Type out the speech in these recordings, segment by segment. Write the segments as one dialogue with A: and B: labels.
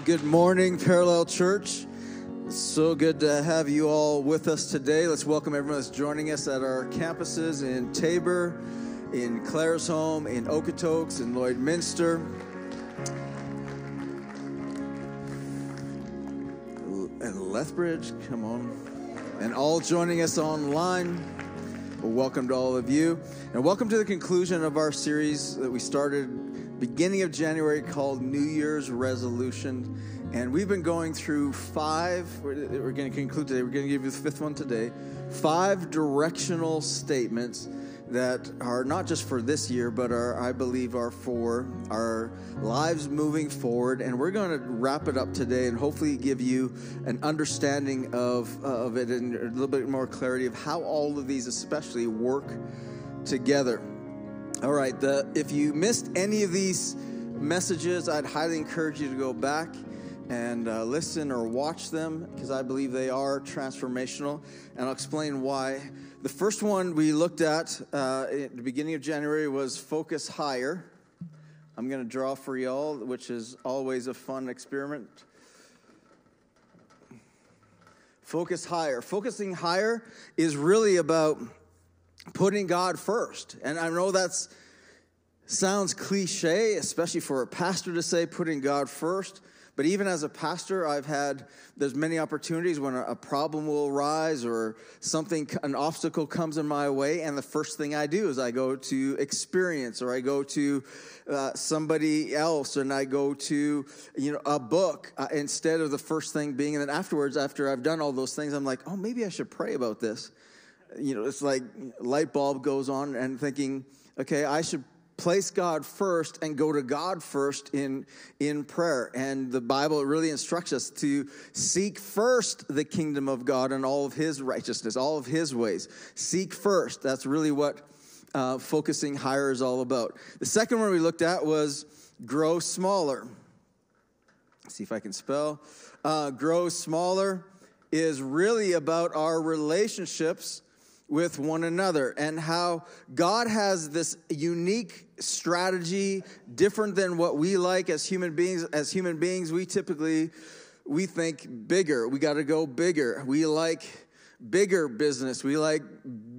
A: Well, good morning, Parallel Church. So good to have you all with us today. Let's welcome everyone that's joining us at our campuses in Taber, in Claresholm, in Okotoks, in Lloydminster. And Lethbridge, come on. And all joining us online. Welcome to all of you. And welcome to the conclusion of our series that we started beginning of January called New Year's Resolution. And we've been going through five, we're, going to conclude today, we're going to give you the fifth one today. Five directional statements that are not just for this year, but are, I believe, are for our lives moving forward. And we're going to wrap it up today and hopefully give you an understanding of, of it and a little bit more clarity of how all of these, especially, work together. All right, the, if you missed any of these messages, I'd highly encourage you to go back and uh, listen or watch them because I believe they are transformational. And I'll explain why. The first one we looked at uh, at the beginning of January was Focus Higher. I'm going to draw for y'all, which is always a fun experiment. Focus higher. Focusing higher is really about putting God first. And I know that sounds cliche, especially for a pastor to say putting God first. But even as a pastor, I've had there's many opportunities when a, problem will arise or something, an obstacle comes in my way, and the first thing I do is I go to experience or I go to uh, somebody else and I go to you know a book uh, instead of the first thing being, and then afterwards, after I've done all those things, I'm like, oh, maybe I should pray about this you know, it's like light bulb goes on and thinking, okay, I should place God first and go to God first in in prayer. And the Bible really instructs us to seek first the kingdom of God and all of his righteousness, all of his ways. Seek first. That's really what uh, focusing higher is all about. The second one we looked at was grow smaller. Let's see if I can spell. Uh, grow smaller is really about our relationships with one another and how God has this unique strategy different than what we like as human beings as human beings we typically we think bigger. We got to go bigger. We like bigger business. We like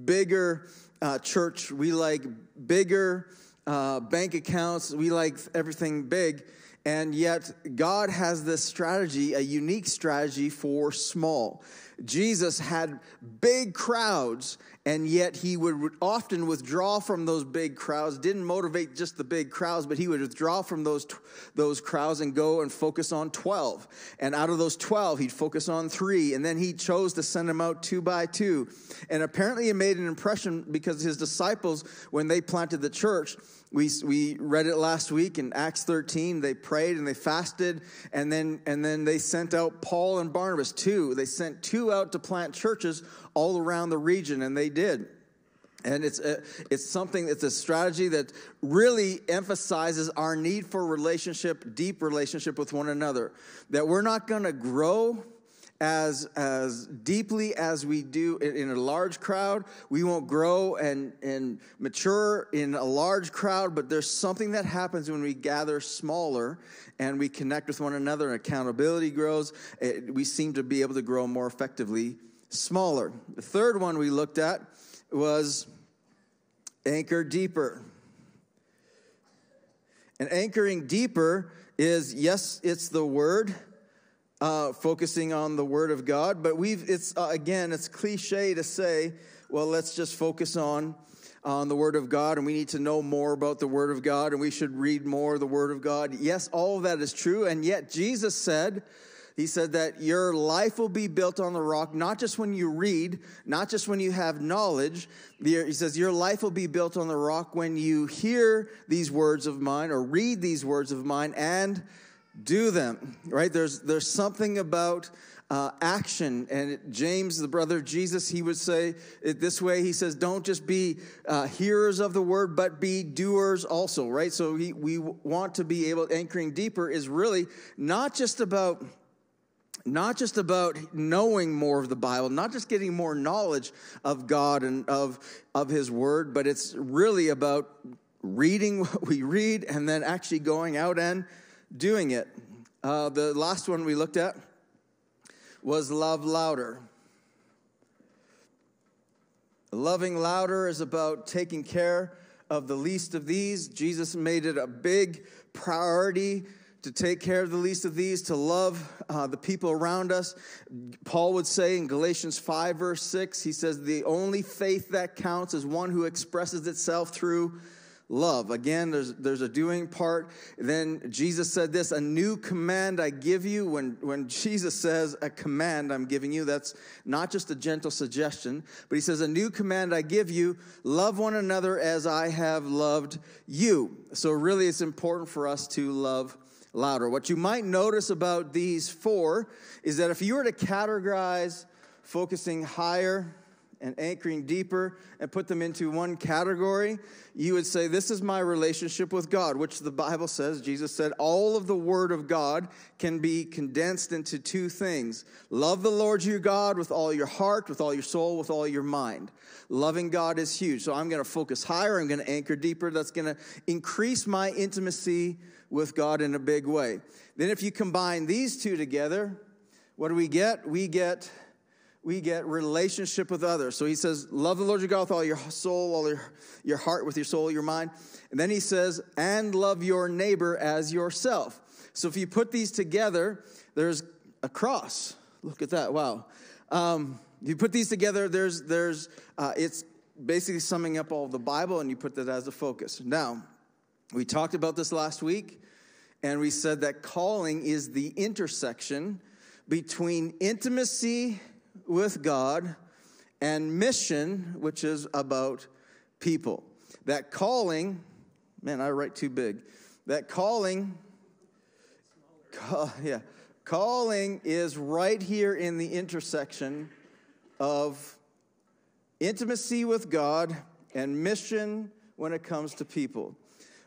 A: bigger uh, church. We like bigger uh, bank accounts. We like everything big. And yet god has this strategy a unique strategy for small Jesus had big crowds, and yet he would often withdraw from those big crowds. Didn't motivate just the big crowds, but he would withdraw from those, those crowds and go and focus on 12. And out of those 12, he'd focus on three, and then he chose to send them out two by two. And apparently, it made an impression because his disciples, when they planted the church, we, we read it last week in Acts 13. They prayed and they fasted, and then, and then they sent out Paul and Barnabas, two. They sent two out to plant churches all around the region, and they did. And it's, a, it's something, it's a strategy that really emphasizes our need for relationship, deep relationship with one another. That we're not to grow as, as deeply as we do in, in, a large crowd. We won't grow and, and mature in a large crowd, but there's something that happens when we gather smaller and we connect with one another and accountability grows. It, we seem to be able to grow more effectively smaller. The third one we looked at was anchor deeper. And anchoring deeper is yes, it's the word uh, focusing on the Word of God. But we've, it's uh, again, it's cliche to say, well, let's just focus on on the Word of God, and we need to know more about the Word of God, and we should read more of the Word of God. Yes, all of that is true, and yet Jesus said. He said that your life will be built on the rock, not just when you read, not just when you have knowledge. He says, Your life will be built on the rock when you hear these words of mine or read these words of mine and do them right? There's there's something about uh, action. And james the brother of jesus he would say it this way. He says don't just be uh, hearers of the word but be doers also right? So we want to be able anchoring deeper is really not just about not just about knowing more of the bible not just getting more knowledge of god and of of his word but it's really about reading what we read and then actually going out and doing it. Uh, the last one we looked at was love louder. Loving louder is about taking care of the least of these. Jesus made it a big priority to take care of the least of these, to love uh, the people around us. Paul would say in Galatians 5, verse 6, he says, The only faith that counts is one who expresses itself through love. Again, there's, there's a doing part. Then Jesus said this, a new command I give you. When, when Jesus says a command I'm giving you, that's not just a gentle suggestion, but he says, a new command I give you, love one another as I have loved you. So really it's important for us to love louder. What you might notice about these four is that if you were to categorize focusing higher, and anchoring deeper and put them into one category, you would say, This is my relationship with God, which the Bible says, Jesus said, all of the Word of God can be condensed into two things love the Lord your God with all your heart, with all your soul, with all your mind. Loving God is huge. So I'm going to focus higher, I'm going to anchor deeper. That's going to increase my intimacy with God in a big way. Then, if you combine these two together, what do we get? We get we get relationship with others. So he says, Love the Lord your God with all your soul, all your, your heart, with your soul, your mind. And then he says, And love your neighbor as yourself. So if you put these together, there's a cross. Look at that. Wow. Um, you put these together, there's, there's, uh, it's basically summing up all the Bible, and you put that as a focus. Now, we talked about this last week, and we said that calling is the intersection between intimacy with God and mission, which is about people. That calling, man, I write too big. That calling, call, yeah, calling is right here in the intersection of intimacy with God and mission when it comes to people.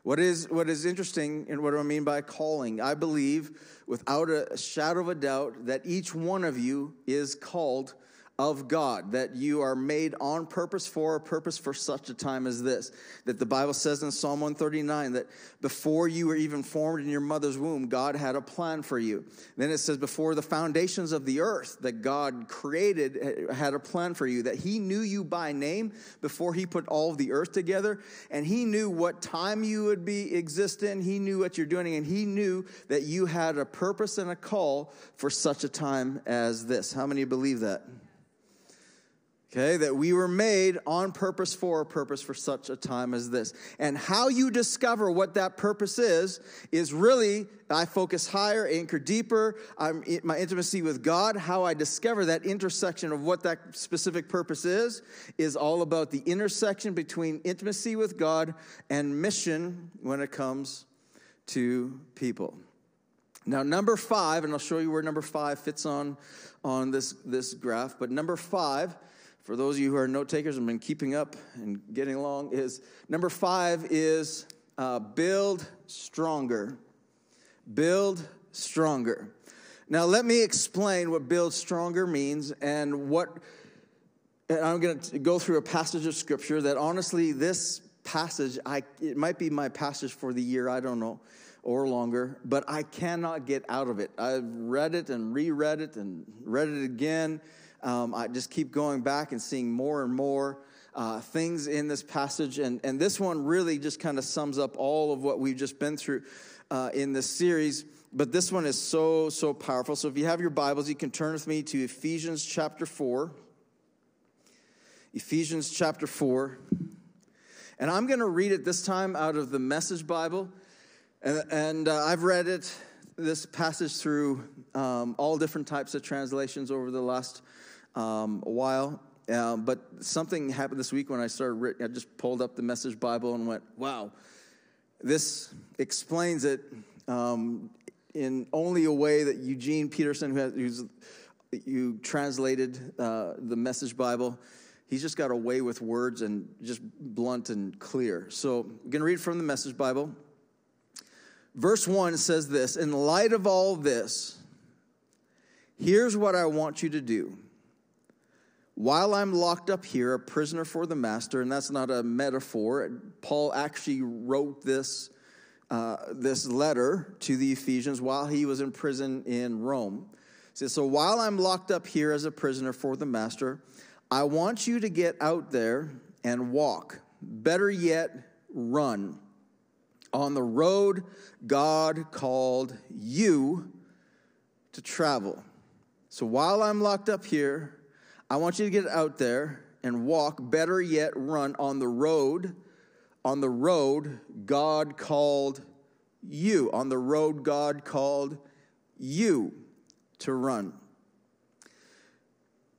A: What is, what is interesting, and what do I mean by calling? I believe, without a shadow of a doubt, that each one of you is called of God, that you are made on purpose for a purpose for such a time as this. That the Bible says in Psalm 139 that before you were even formed in your mother's womb, God had a plan for you. Then it says, before the foundations of the earth, that God created, eh, had a plan for you, that He knew you by name before He put all of the earth together, and He knew what time you would be existing, He knew what you're doing, and He knew that you had a purpose and a call for such a time as this. How many believe that? Okay, that we were made on purpose for a purpose for such a time as this. And how you discover what that purpose is, is really, I focus higher, anchor deeper, I'm, my intimacy with God, how I discover that intersection of what that specific purpose is, is all about the intersection between intimacy with God and mission when it comes to people. Now, number five, and I'll show you where number five fits on, on this, this graph, but number five, for those of you who are note takers and been keeping up and getting along, is number five is uh, build stronger. Build stronger. Now, let me explain what build stronger means and what. And I'm going to go through a passage of scripture that honestly, this passage, I, it might be my passage for the year, I don't know, or longer, but I cannot get out of it. I've read it and reread it and read it again um, I just keep going back and seeing more and more uh, things in this passage. And, and this one really just kind of sums up all of what we've just been through uh, in this series. But this one is so, so powerful. So if you have your Bibles, you can turn with me to Ephesians chapter 4. Ephesians chapter 4. And I'm going to read it this time out of the Message Bible. And, and uh, I've read it, this passage, through um, all different types of translations over the last um, a while. Uh, but something happened this week when I started. I just pulled up the Message Bible and went, "Wow, this explains it um, in only a way that Eugene Peterson, who has, you translated uh, the Message Bible." He's just got a way with words and just blunt and clear. So I'm going to read from the Message Bible. Verse 1 says this In light of all this, here's what I want you to do while I'm locked up here, a prisoner for the master, and that's not a metaphor. Paul actually wrote this uh, this letter to the Ephesians while he was in prison in Rome. Says, So while I'm locked up here as a prisoner for the master, I want you to get out there and walk. Better yet, run on the road God called you to travel. So while I'm locked up here, I want you to get out there and walk, better yet, run on the road, on the road God called you, on the road God called you to run.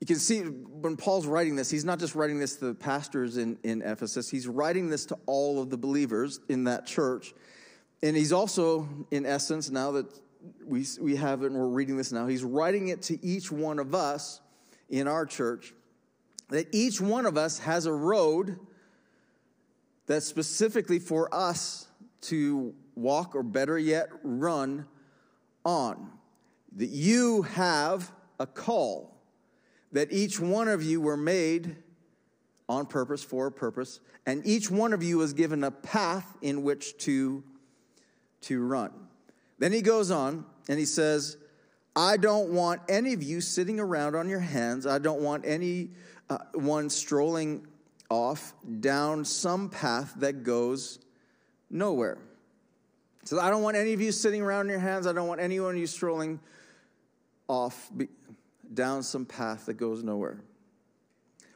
A: You can see when Paul's writing this, he's not just writing this to the pastors in, in Ephesus, he's writing this to all of the believers in that church. And he's also, in essence, now that we, we have it and we're reading this now, he's writing it to each one of us in our church that each one of us has a road that's specifically for us to walk, or better yet, run on. That you have a call that each one of you were made on purpose for a purpose, and each one of you was given a path in which to, to run. Then he goes on and he says, I don't want any of you sitting around on your hands. I don't want any uh, one strolling off down some path that goes nowhere. So I don't want any of you sitting around on your hands. I don't want anyone of you strolling off down some path that goes nowhere.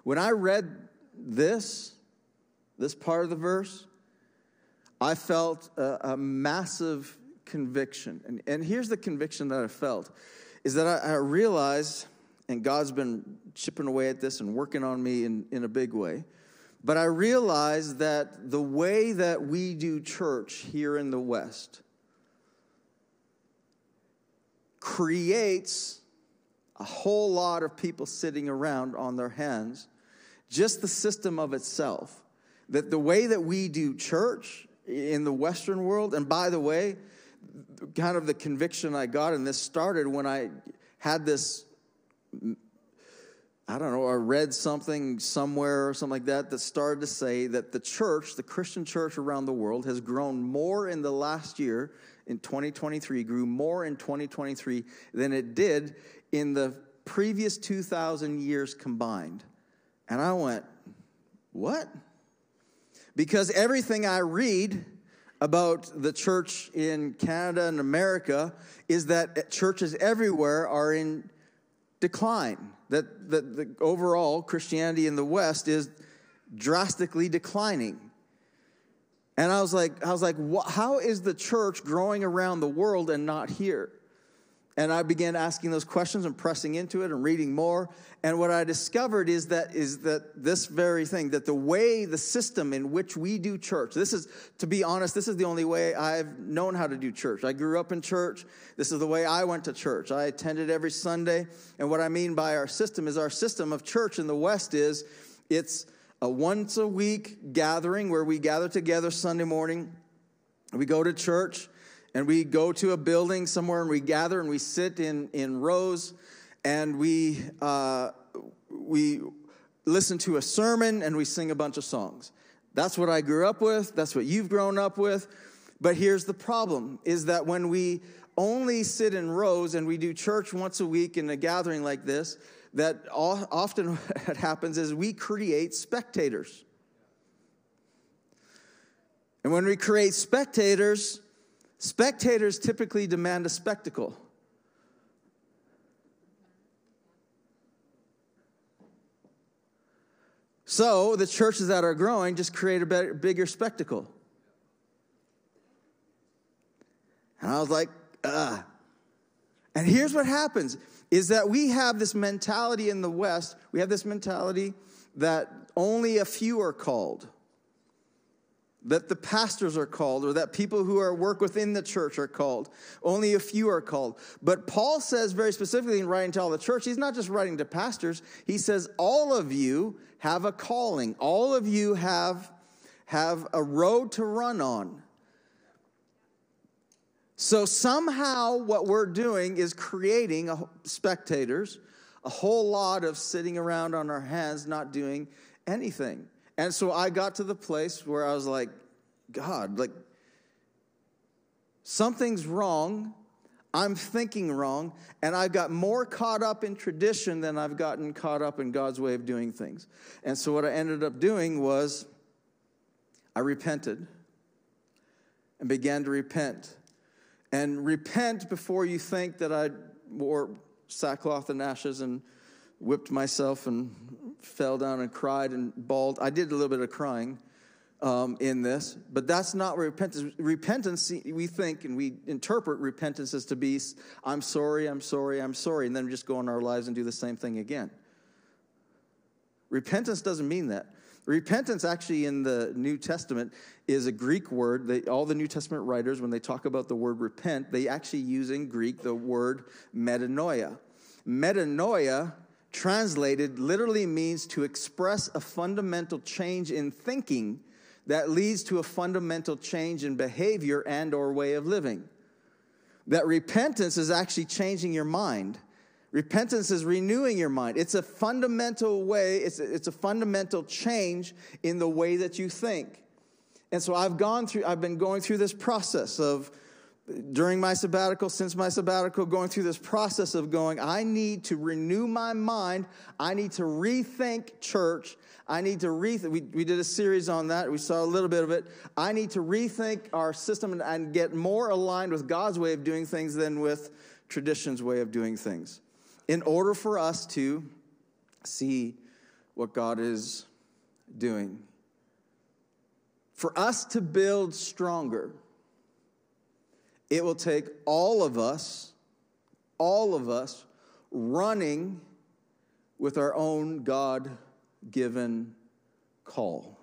A: When I read this, this part of the verse, I felt a, a massive conviction. And, and here's the conviction that I felt is that I, I realized, and God's been chipping away at this and working on me in, in a big way. But I realized that the way that we do church here in the West creates a whole lot of people sitting around on their hands, just the system of itself. That the way that we do church in the Western world, and by the way, kind of the conviction I got, and this started when I had this. I don't know, I read something somewhere or something like that that started to say that the church, the Christian church around the world, has grown more in the last year, in 2023, grew more in 2023 than it did in the previous 2,000 years combined. And I went, What? Because everything I read about the church in Canada and America is that churches everywhere are in decline. That, that the overall Christianity in the West is drastically declining. And I was like, I was like, how is the church growing around the world and not here? And I began asking those questions and pressing into it and reading more. And what I discovered is that is that this very thing, that the way, the system in which we do church, this is, to be honest, this is the only way I've known how to do church. I grew up in church. This is the way I went to church. I attended every Sunday. And what I mean by our system is our system of church in the West is it's a once a week gathering where we gather together Sunday morning. We go to church and we go to a building somewhere and we gather and we sit in, in rows and we, uh, we listen to a sermon and we sing a bunch of songs. That's what I grew up with. That's what you've grown up with. But here's the problem is that when we only sit in rows and we do church once a week in a gathering like this, that often what happens is we create spectators. And when we create spectators, Spectators typically demand a spectacle. So the churches that are growing just create a better, bigger spectacle. And I was like, ah. And here's what happens is that we have this mentality in the West, we have this mentality that only a few are called that the pastors are called or that people who are work within the church are called. Only a few are called. But paul says very specifically in writing to all the church he's not just writing to pastors. He says all of you have a calling. All of you have have a road to run on. So somehow what we're doing is creating a, spectators a whole lot of sitting around on our hands not doing anything and so I got to the place where I was like, God, like, something's wrong, I'm thinking wrong, and I've got more caught up in tradition than I've gotten caught up in God's way of doing things. And so what I ended up doing was I repented and began to repent. And repent before you think that I wore sackcloth and ashes and whipped myself and fell down and cried and bawled. I did a little bit of crying um, in this, but that's not repentance. Repentance, we think and we interpret repentance as to be, I'm sorry, I'm sorry, I'm sorry, and then just go on our lives and do the same thing again. Repentance doesn't mean that. Repentance, actually, in the New Testament, is a Greek word. They, all the New Testament writers, when they talk about the word repent, they actually use in Greek the word metanoia. Metanoia, translated, literally means to express a fundamental change in thinking that leads to a fundamental change in behavior and or way of living. That repentance is actually changing your mind Repentance is renewing your mind. It's a fundamental way, it's a, it's a fundamental change in the way that you think. And so I've gone through, I've been going through this process of, during my sabbatical, since my sabbatical, going through this process of going, I need to renew my mind. I need to rethink church. I need to rethink. We, we did a series on that. We saw a little bit of it. I need to rethink our system and, and get more aligned with God's way of doing things than with tradition's way of doing things in order for us to see what God is doing. For us to build stronger, it will take all of us, all of us, running with our own God given call.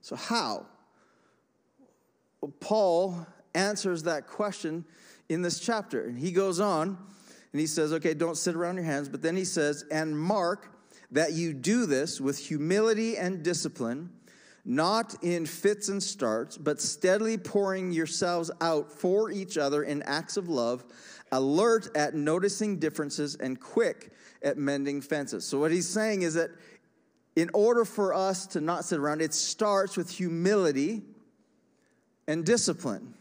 A: So, how? Paul answers that question in this chapter. And he goes on and he says, okay, don't sit around your hands. But then he says, and mark that you do this with humility and discipline, not in fits and starts, but steadily pouring yourselves out for each other in acts of love, alert at noticing differences and quick at mending fences. So, what he's saying is that in order for us to not sit around, it starts with humility and discipline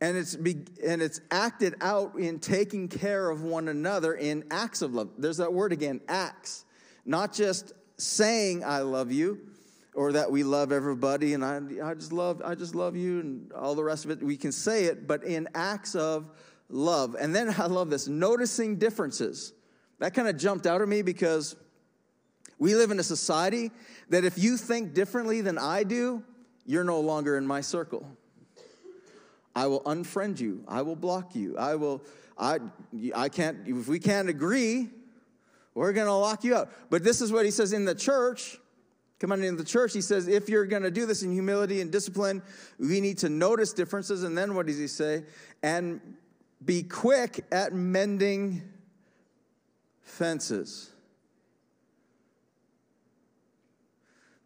A: and it's be, and it's acted out in taking care of one another in acts of love. There's that word again, acts. Not just saying I love you or that we love everybody and I, I just love I just love you and all the rest of it. We can say it, but in acts of love. And then I love this, noticing differences. That kind of jumped out at me because we live in a society that if you think differently than I do, you're no longer in my circle. I will unfriend you. I will block you. I will, I, I can't, if we can't agree, we're going to lock you out. But this is what he says in the church. Come on in the church, he says, if you're going to do this in humility and discipline, we need to notice differences. And then what does he say? And be quick at mending fences.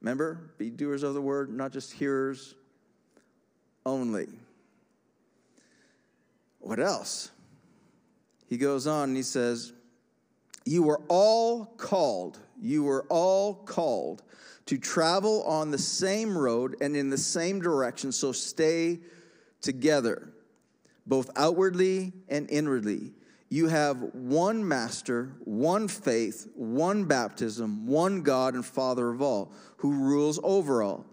A: Remember, be doers of the word, not just hearers only. What else? He goes on and he says, You were all called, you were all called to travel on the same road and in the same direction, so stay together, both outwardly and inwardly. You have one master, one faith, one baptism, one God and Father of all, who rules over all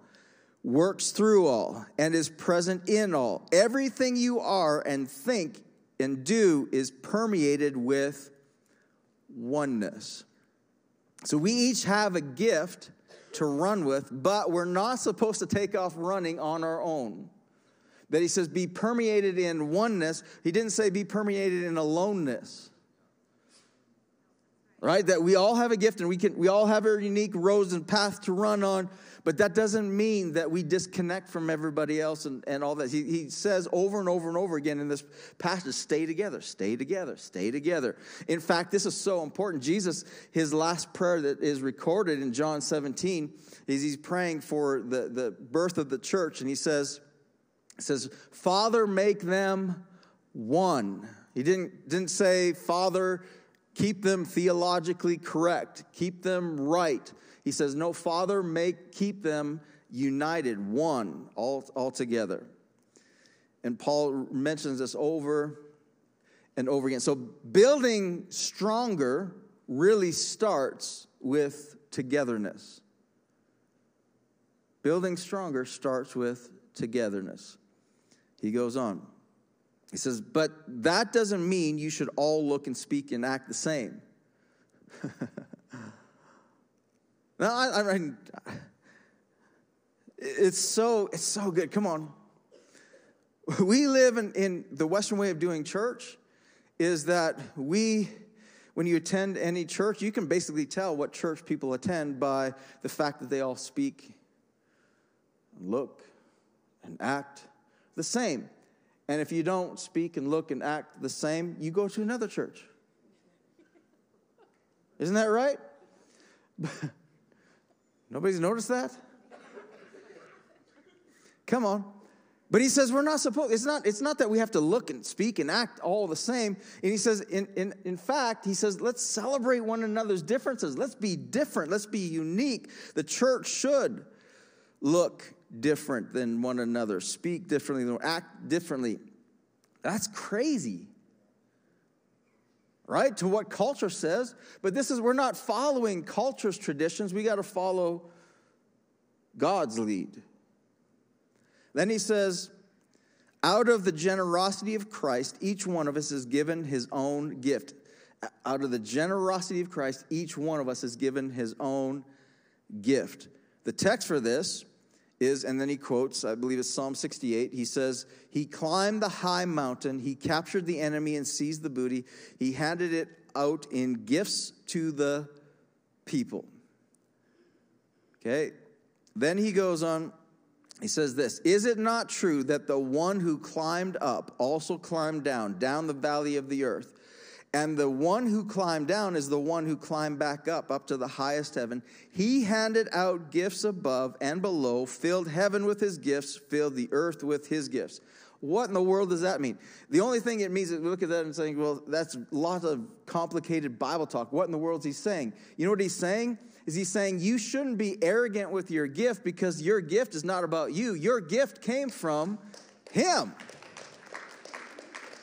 A: works through all, and is present in all. Everything you are and think and do is permeated with oneness. So we each have a gift to run with, but we're not supposed to take off running on our own. That he says be permeated in oneness. He didn't say be permeated in aloneness. Right? That we all have a gift and we can we all have our unique roads and path to run on, but that doesn't mean that we disconnect from everybody else and, and all that. He, he says over and over and over again in this passage stay together, stay together, stay together. In fact, this is so important. Jesus, his last prayer that is recorded in John 17, is he's praying for the, the birth of the church, and he says, says, Father, make them one. He didn't, didn't say, Father, keep them theologically correct, keep them right. He says, No, Father, make keep them united, one, all, all together. And Paul mentions this over and over again. So, building stronger really starts with togetherness. Building stronger starts with togetherness. He goes on. He says, but that doesn't mean you should all look and speak and act the same. now, I, I mean, it's so it's so good. Come on, we live in, in the Western way of doing church. Is that we, when you attend any church, you can basically tell what church people attend by the fact that they all speak, and look, and act the same. And if you don't speak and look and act the same, you go to another church. Isn't that right? Nobody's noticed that? Come on. But he says we're not supposed, it's not, it's not that we have to look and speak and act all the same. And he says, in, in, in fact, he says, let's celebrate one another's differences. Let's be different. Let's be unique. The church should look different than one another, speak differently, act differently. That's crazy. Right? To what culture says. But this is, we're not following culture's traditions. We got to follow God's lead. Then he says, out of the generosity of Christ, each one of us is given his own gift. Out of the generosity of Christ, each one of us is given his own gift. The text for this is, and then he quotes, I believe it's Psalm 68. He says, He climbed the high mountain, he captured the enemy and seized the booty, he handed it out in gifts to the people. Okay, then he goes on, he says this Is it not true that the one who climbed up also climbed down, down the valley of the earth? And the one who climbed down is the one who climbed back up, up to the highest heaven. He handed out gifts above and below, filled heaven with his gifts, filled the earth with his gifts. What in the world does that mean? The only thing it means is look at that and saying, well, that's lots of complicated Bible talk. What in the world is he saying? You know what he's saying? Is he saying you shouldn't be arrogant with your gift because your gift is not about you. Your gift came from him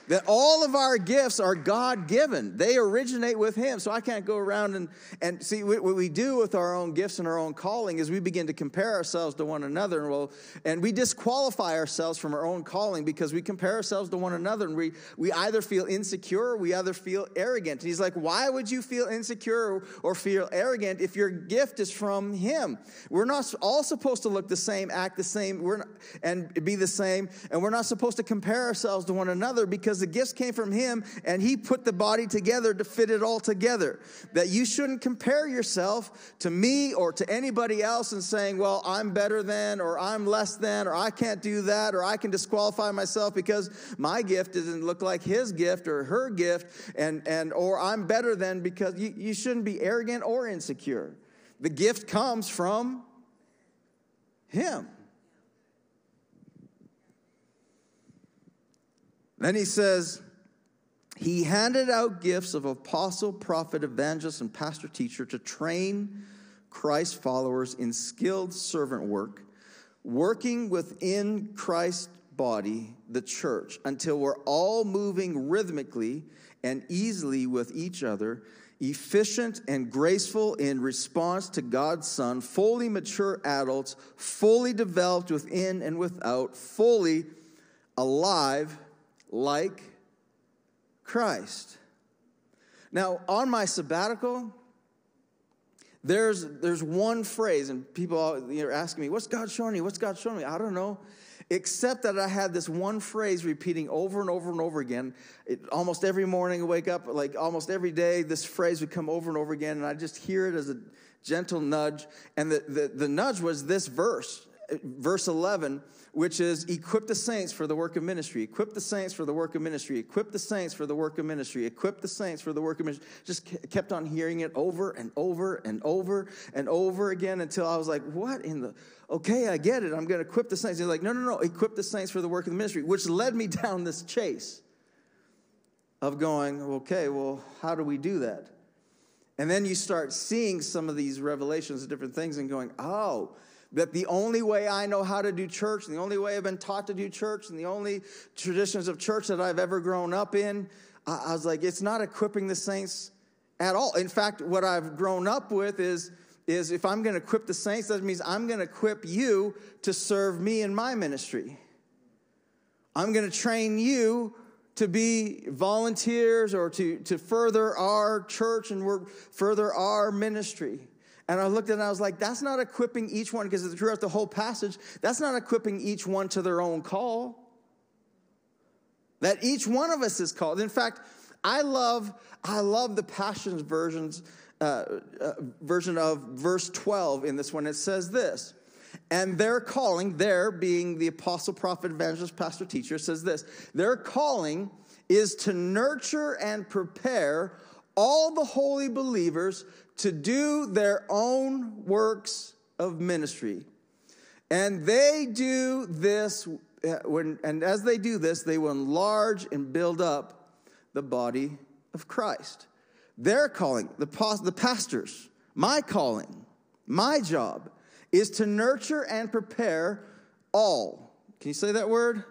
A: that all of our gifts are God given. They originate with Him. So I can't go around and, and see what we do with our own gifts and our own calling is we begin to compare ourselves to one another. And, well, and we disqualify ourselves from our own calling because we compare ourselves to one another and we, we either feel insecure or we either feel arrogant. And He's like, why would you feel insecure or feel arrogant if your gift is from Him? We're not all supposed to look the same, act the same, we're not, and be the same. And we're not supposed to compare ourselves to one another because because the gifts came from him and he put the body together to fit it all together. That you shouldn't compare yourself to me or to anybody else and saying, well, I'm better than, or I'm less than, or I can't do that, or I can disqualify myself because my gift doesn't look like his gift or her gift, and, and or I'm better than because you, you shouldn't be arrogant or insecure. The gift comes from him. Then he says, He handed out gifts of apostle, prophet, evangelist, and pastor teacher to train Christ's followers in skilled servant work, working within Christ's body, the church, until we're all moving rhythmically and easily with each other, efficient and graceful in response to God's Son, fully mature adults, fully developed within and without, fully alive like Christ. Now, on my sabbatical, there's, there's one phrase, and people are asking me, What's God showing you? What's God showing me? I don't know. Except that I had this one phrase repeating over and over and over again. It, almost every morning I wake up, like almost every day, this phrase would come over and over again, and I just hear it as a gentle nudge. And the, the, the nudge was this verse, verse 11 which is equip the saints for the work of ministry, equip the saints for the work of ministry, equip the saints for the work of ministry, equip the saints for the work of ministry. Just kept on hearing it over and over and over and over again until I was like, what in the, okay, I get it. I'm going to equip the saints. He's like, no, no, no, equip the saints for the work of the ministry, which led me down this chase of going, okay, well, how do we do that? And then you start seeing some of these revelations of different things and going, oh, that the only way I know how to do church, and the only way I've been taught to do church, and the only traditions of church that I've ever grown up in, I, was like, it's not equipping the saints at all. In fact, what I've grown up with is, is if I'm going to equip the saints, that means I'm going to equip you to serve me in my ministry. I'm going to train you to be volunteers or to, to further our church and further our ministry. And I looked at it and I was like, that's not equipping each one, because throughout the whole passage, that's not equipping each one to their own call. That each one of us is called. In fact, I love, I love the Passions versions, uh, uh, version of verse 12 in this one. It says this, and their calling, their being the apostle, prophet, evangelist, pastor, teacher, says this their calling is to nurture and prepare all the holy believers to do their own works of ministry. And they do this, uh, when, and as they do this, they will enlarge and build up the body of Christ. Their calling, the, the pastors, my calling, my job is to nurture and prepare all. Can you say that word?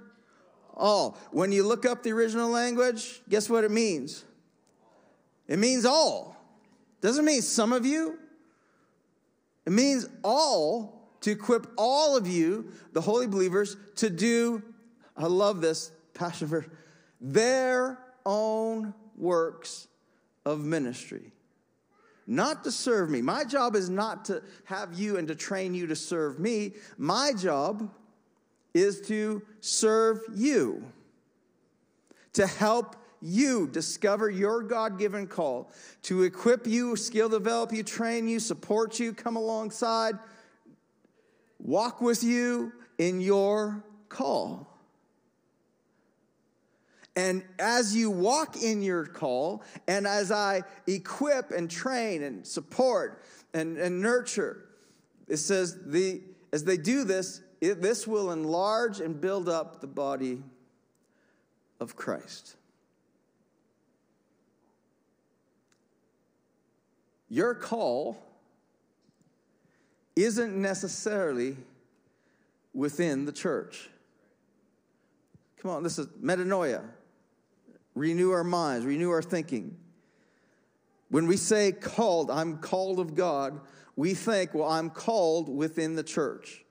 A: All. When you look up the original language, guess what it means? It means all. Doesn't mean some of you. It means all to equip all of you, the holy believers, to do, I love this passion verse, their own works of ministry. Not to serve me. My job is not to have you and to train you to serve me. My job is to serve you, to help you discover your God given call, to equip you, skill develop you, train you, support you, come alongside, walk with you in your call. And as you walk in your call, and as I equip and train and support and, and nurture, it says, the, as they do this, it, this will enlarge and build up the body of Christ. Your call isn't necessarily within the church. Come on, this is metanoia renew our minds, renew our thinking. When we say called, I'm called of God, we think, well, I'm called within the church.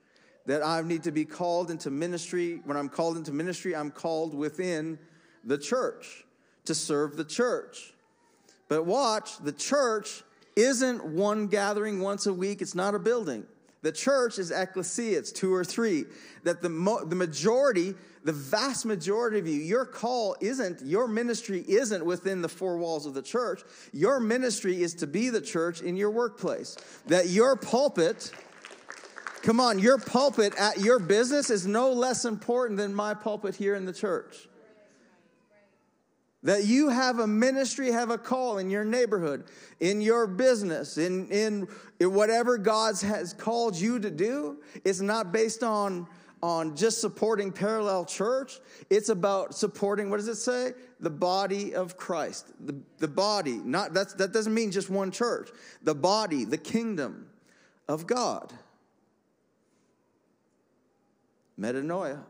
A: That I need to be called into ministry. When I'm called into ministry, I'm called within the church to serve the church. But watch, the church isn't one gathering once a week, it's not a building. The church is ecclesia, it's two or three. That the, mo- the majority the vast majority of you, your call isn't, your ministry isn't within the four walls of the church. Your ministry is to be the church in your workplace. That your pulpit, come on, your pulpit at your business is no less important than my pulpit here in the church. That you have a ministry, have a call in your neighborhood, in your business, in, in, in whatever God has called you to do. It's not based on on just supporting parallel church. It's about supporting, what does it say? The body of Christ. The, the body, not that's, that doesn't mean just one church. The body, the kingdom of God. Metanoia.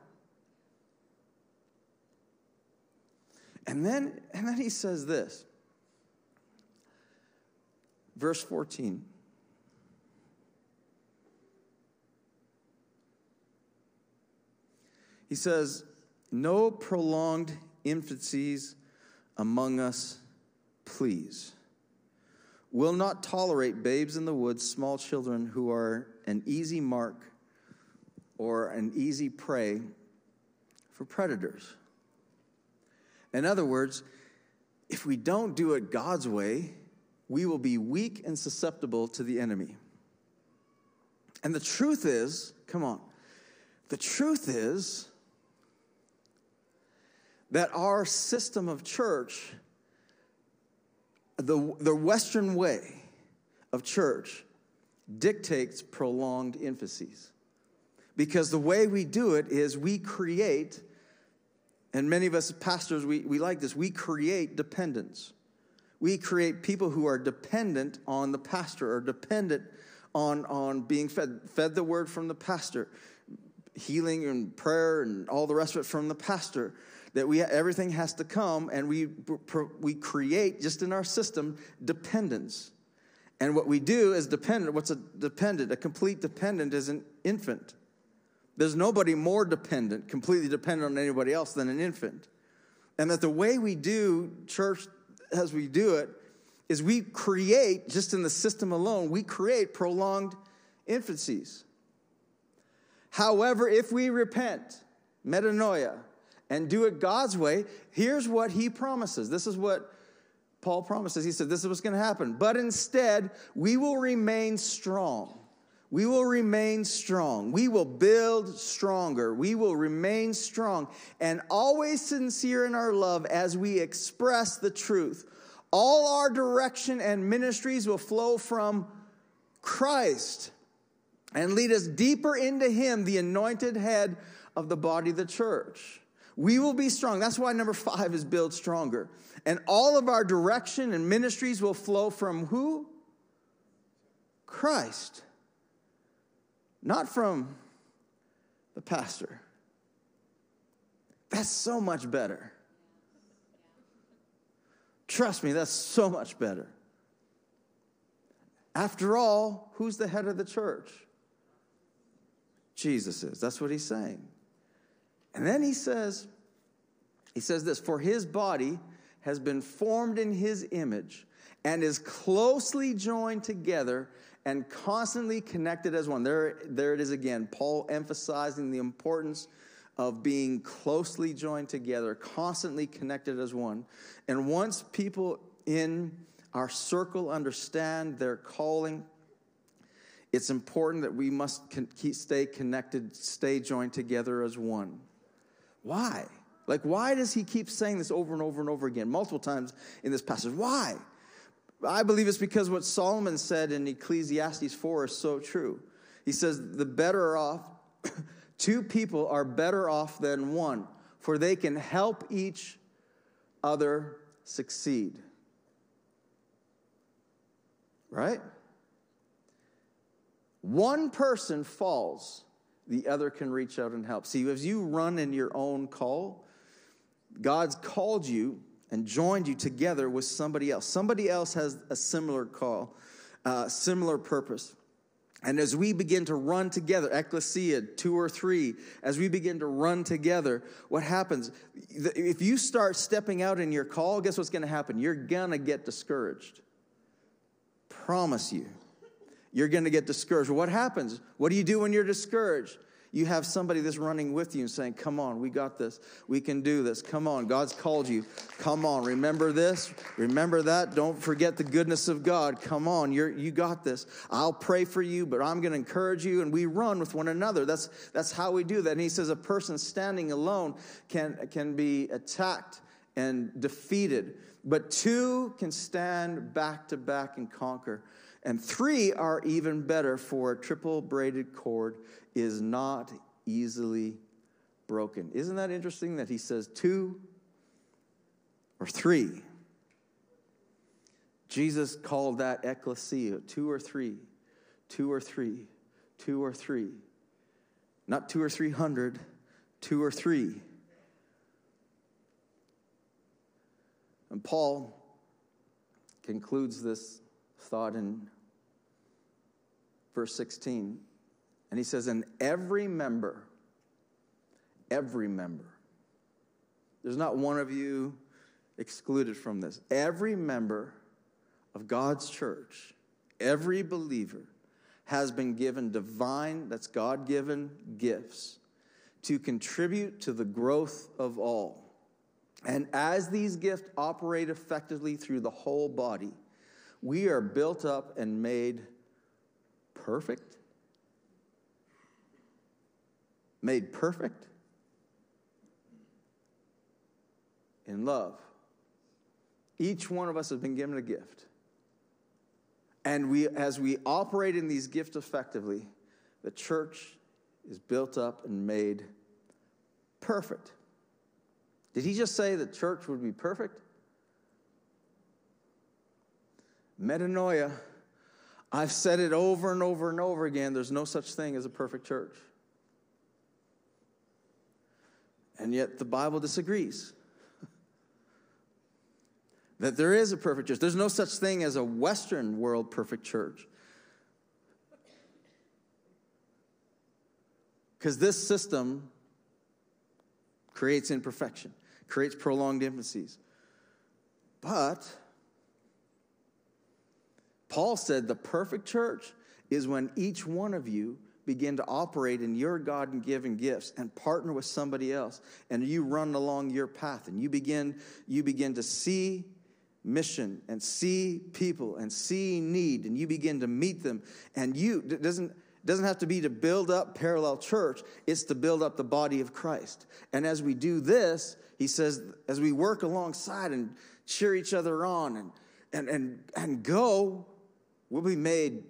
A: And then, and then he says this. Verse 14. He says, No prolonged infancies among us, please. Will not tolerate babes in the woods, small children who are an easy mark or an easy prey for predators. In other words, if we don't do it God's way, we will be weak and susceptible to the enemy. And the truth is, come on, the truth is, that our system of church, the, the Western way of church, dictates prolonged emphases. Because the way we do it is we create, and many of us pastors, we, we like this, we create dependence. We create people who are dependent on the pastor or dependent on, on being fed, fed the word from the pastor, healing and prayer and all the rest of it from the pastor. That we everything has to come, and we we create just in our system dependence. And what we do is dependent. What's a dependent? A complete dependent is an infant. There's nobody more dependent, completely dependent on anybody else than an infant. And that the way we do church as we do it is we create, just in the system alone, we create prolonged infancies. However, if we repent, metanoia, and do it God's way, here's what he promises. This is what Paul promises. He said, This is what's going to happen. But instead, we will remain strong. We will remain strong. We will build stronger. We will remain strong and always sincere in our love as we express the truth. All our direction and ministries will flow from Christ and lead us deeper into Him, the anointed head of the body of the church. We will be strong. That's why number five is build stronger. And all of our direction and ministries will flow from who? Christ not from the pastor. That's so much better. Trust me, that's so much better. After all, who's the head of the church? Jesus is. That's what he's saying. And then he says, he says this, for his body has been formed in his image and is closely joined together and constantly connected as one. There, there it is again. Paul emphasizing the importance of being closely joined together, constantly connected as one. And once people in our circle understand their calling, it's important that we must con- keep, stay connected, stay joined together as one. Why? Like, why does he keep saying this over and over and over again, multiple times in this passage? Why? I believe it's because what Solomon said in Ecclesiastes 4 is so true. He says, The better off, two people are better off than one, for they can help each other succeed. Right? One person falls, the other can reach out and help. See, as you run in your own call, God's called you and joined you together with somebody else. Somebody else has a similar call, uh, similar purpose. And as we begin to run together, ecclesia, two or three, as we begin to run together, what happens? If you start stepping out in your call, guess what's going to happen? You're going to get discouraged. Promise you. You're going to get discouraged. What happens? What do you do when you're discouraged? You have somebody that's running with you and saying, Come on, we got this. We can do this. Come on, God's called you. Come on, remember this. Remember that. Don't forget the goodness of God. Come on, you're, you got this. I'll pray for you, but I'm going to encourage you. And we run with one another. That's, that's how we do that. And he says, A person standing alone can, can be attacked and defeated, but two can stand back to back and conquer. And three are even better, for a triple braided cord is not easily broken. Isn't that interesting that he says two or three? Jesus called that ecclesia, two or three, two or three, two or three. Not two or three hundred, two or three. And Paul concludes this thought in verse 16. And he says, And every member, every member, there's not one of you excluded from this. Every member of God's church, every believer, has been given divine, that's God given gifts to contribute to the growth of all. And as these gifts operate effectively through the whole body, we are built up and made perfect made perfect in love. Each one of us has been given a gift. And we, as we operate in these gifts effectively, the church is built up and made perfect. Did he just say the church would be perfect? Metanoia. I've said it over and over and over again there's no such thing as a perfect church. And yet the Bible disagrees that there is a perfect church. There's no such thing as a Western world perfect church. Because this system creates imperfection, creates prolonged infancies. But Paul said the perfect church is when each one of you begin to operate in your God given gifts and partner with somebody else and you run along your path and you begin you begin to see mission and see people and see need and you begin to meet them. And you it doesn't doesn't have to be to build up parallel church it's to build up the body of christ. And as we do this he says as we work alongside and cheer each other on and and and, and go we'll be made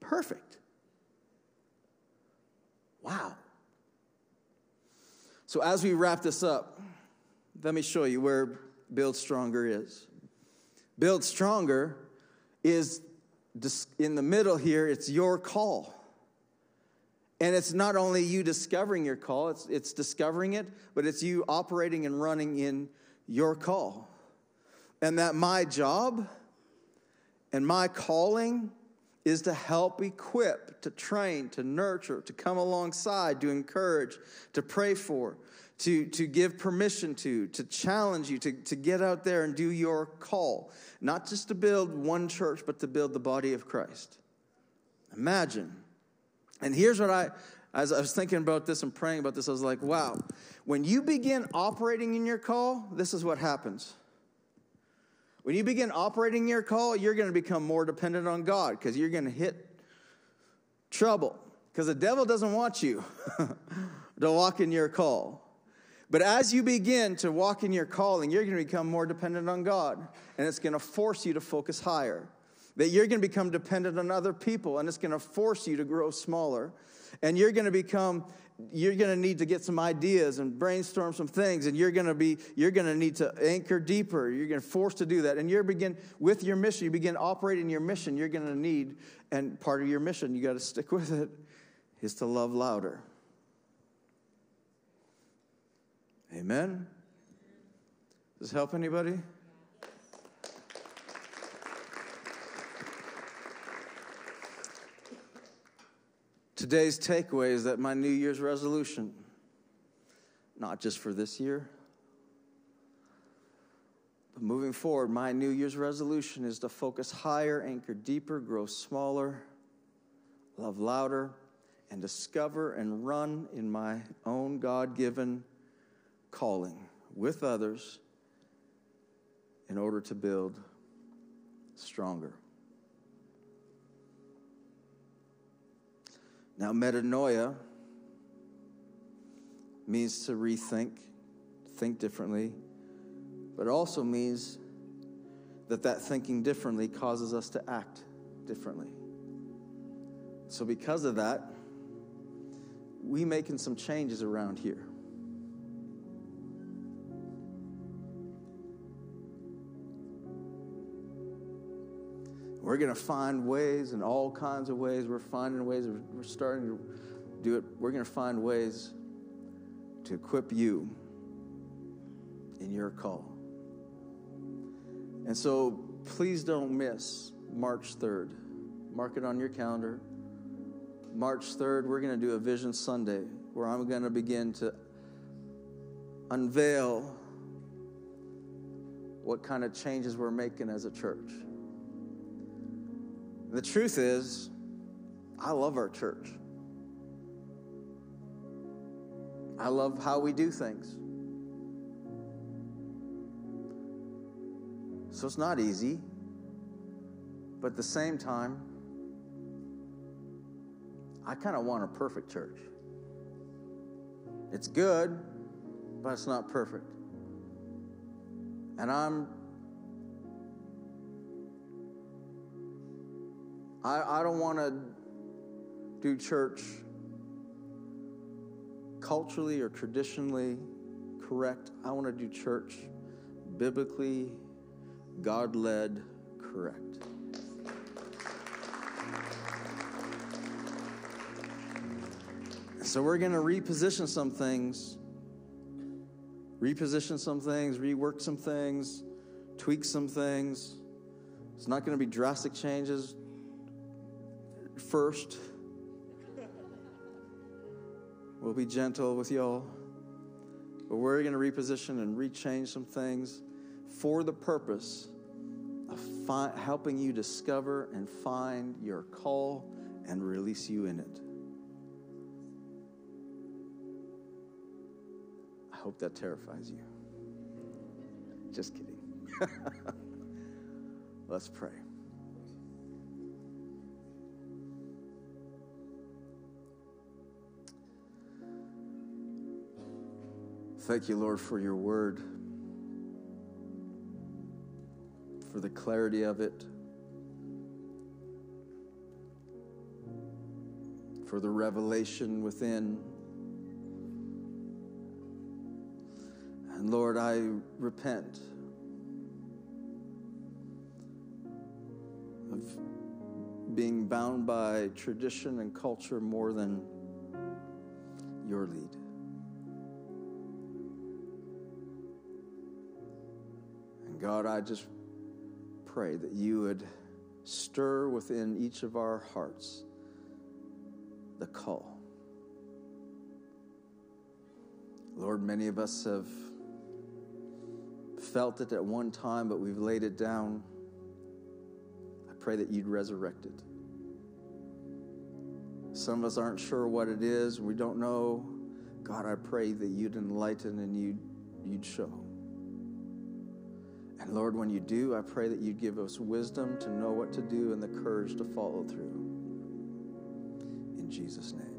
A: perfect wow so as we wrap this up let me show you where Build Stronger is. Build Stronger is in the middle here, it's your call. And it's not only you discovering your call, it's, it's discovering it, but it's you operating and running in your call. And that my job and my calling is to help equip, to train, to nurture, to come alongside, to encourage, to pray for, to, to give permission to, to challenge you, to, to get out there and do your call. Not just to build one church, but to build the body of Christ. Imagine. And here's what I, as I was thinking about this and praying about this, I was like, wow, when you begin operating in your call, this is what happens. When you begin operating your call, you're going to become more dependent on God because you're going to hit trouble because the devil doesn't want you to walk in your call. But as you begin to walk in your calling, you're going to become more dependent on God, and it's going to force you to focus higher. That you're going to become dependent on other people, and it's going to force you to grow smaller. And you're going to become, you're going to need to get some ideas and brainstorm some things, and you're going to be, you're going to need to anchor deeper. You're going to force to do that. And you're begin with your mission, you begin operating your mission, you're going to need, and part of your mission, you got to stick with it, is to love louder. Amen? Does this help anybody? Today's takeaway is that my New Year's resolution, not just for this year, but moving forward, my New Year's resolution is to focus higher, anchor deeper, grow smaller, love louder, and discover and run in my own God given calling with others in order to build stronger. Now, metanoia means to rethink, think differently, but it also means that that thinking differently causes us to act differently. So, because of that, we making some changes around here. We're going to find ways in all kinds of ways. We're finding ways, we're starting to do it. We're going to find ways to equip you in your call. And so please don't miss March 3rd. Mark it on your calendar. March 3rd, we're going to do a Vision Sunday where I'm going to begin to unveil what kind of changes we're making as a church. The truth is, I love our church. I love how we do things. So it's not easy, but at the same time, I kind of want a perfect church. It's good, but it's not perfect. And I'm I, I don't want to do church culturally or traditionally correct. I want to do church biblically, God led, correct. So we're going to reposition some things, reposition some things, rework some things, tweak some things. It's not going to be drastic changes first. We'll be gentle with y'all. But we're going to reposition and rechange some things for the purpose of fi- helping you discover and find your call and release you in it. I hope that terrifies you. Just kidding. Let's pray. Thank you, Lord, for your word, for the clarity of it, for the revelation within. And Lord, I repent of being bound by tradition and culture more than your lead. God, I just pray that you would stir within each of our hearts the call. Lord, many of us have felt it at one time, but we've laid it down. I pray that you'd resurrect it. Some of us aren't sure what it is, we don't know. God, I pray that you'd enlighten and you'd, you'd show. And Lord, when you do, I pray that you give us wisdom to know what to do and the courage to follow through. In Jesus' name.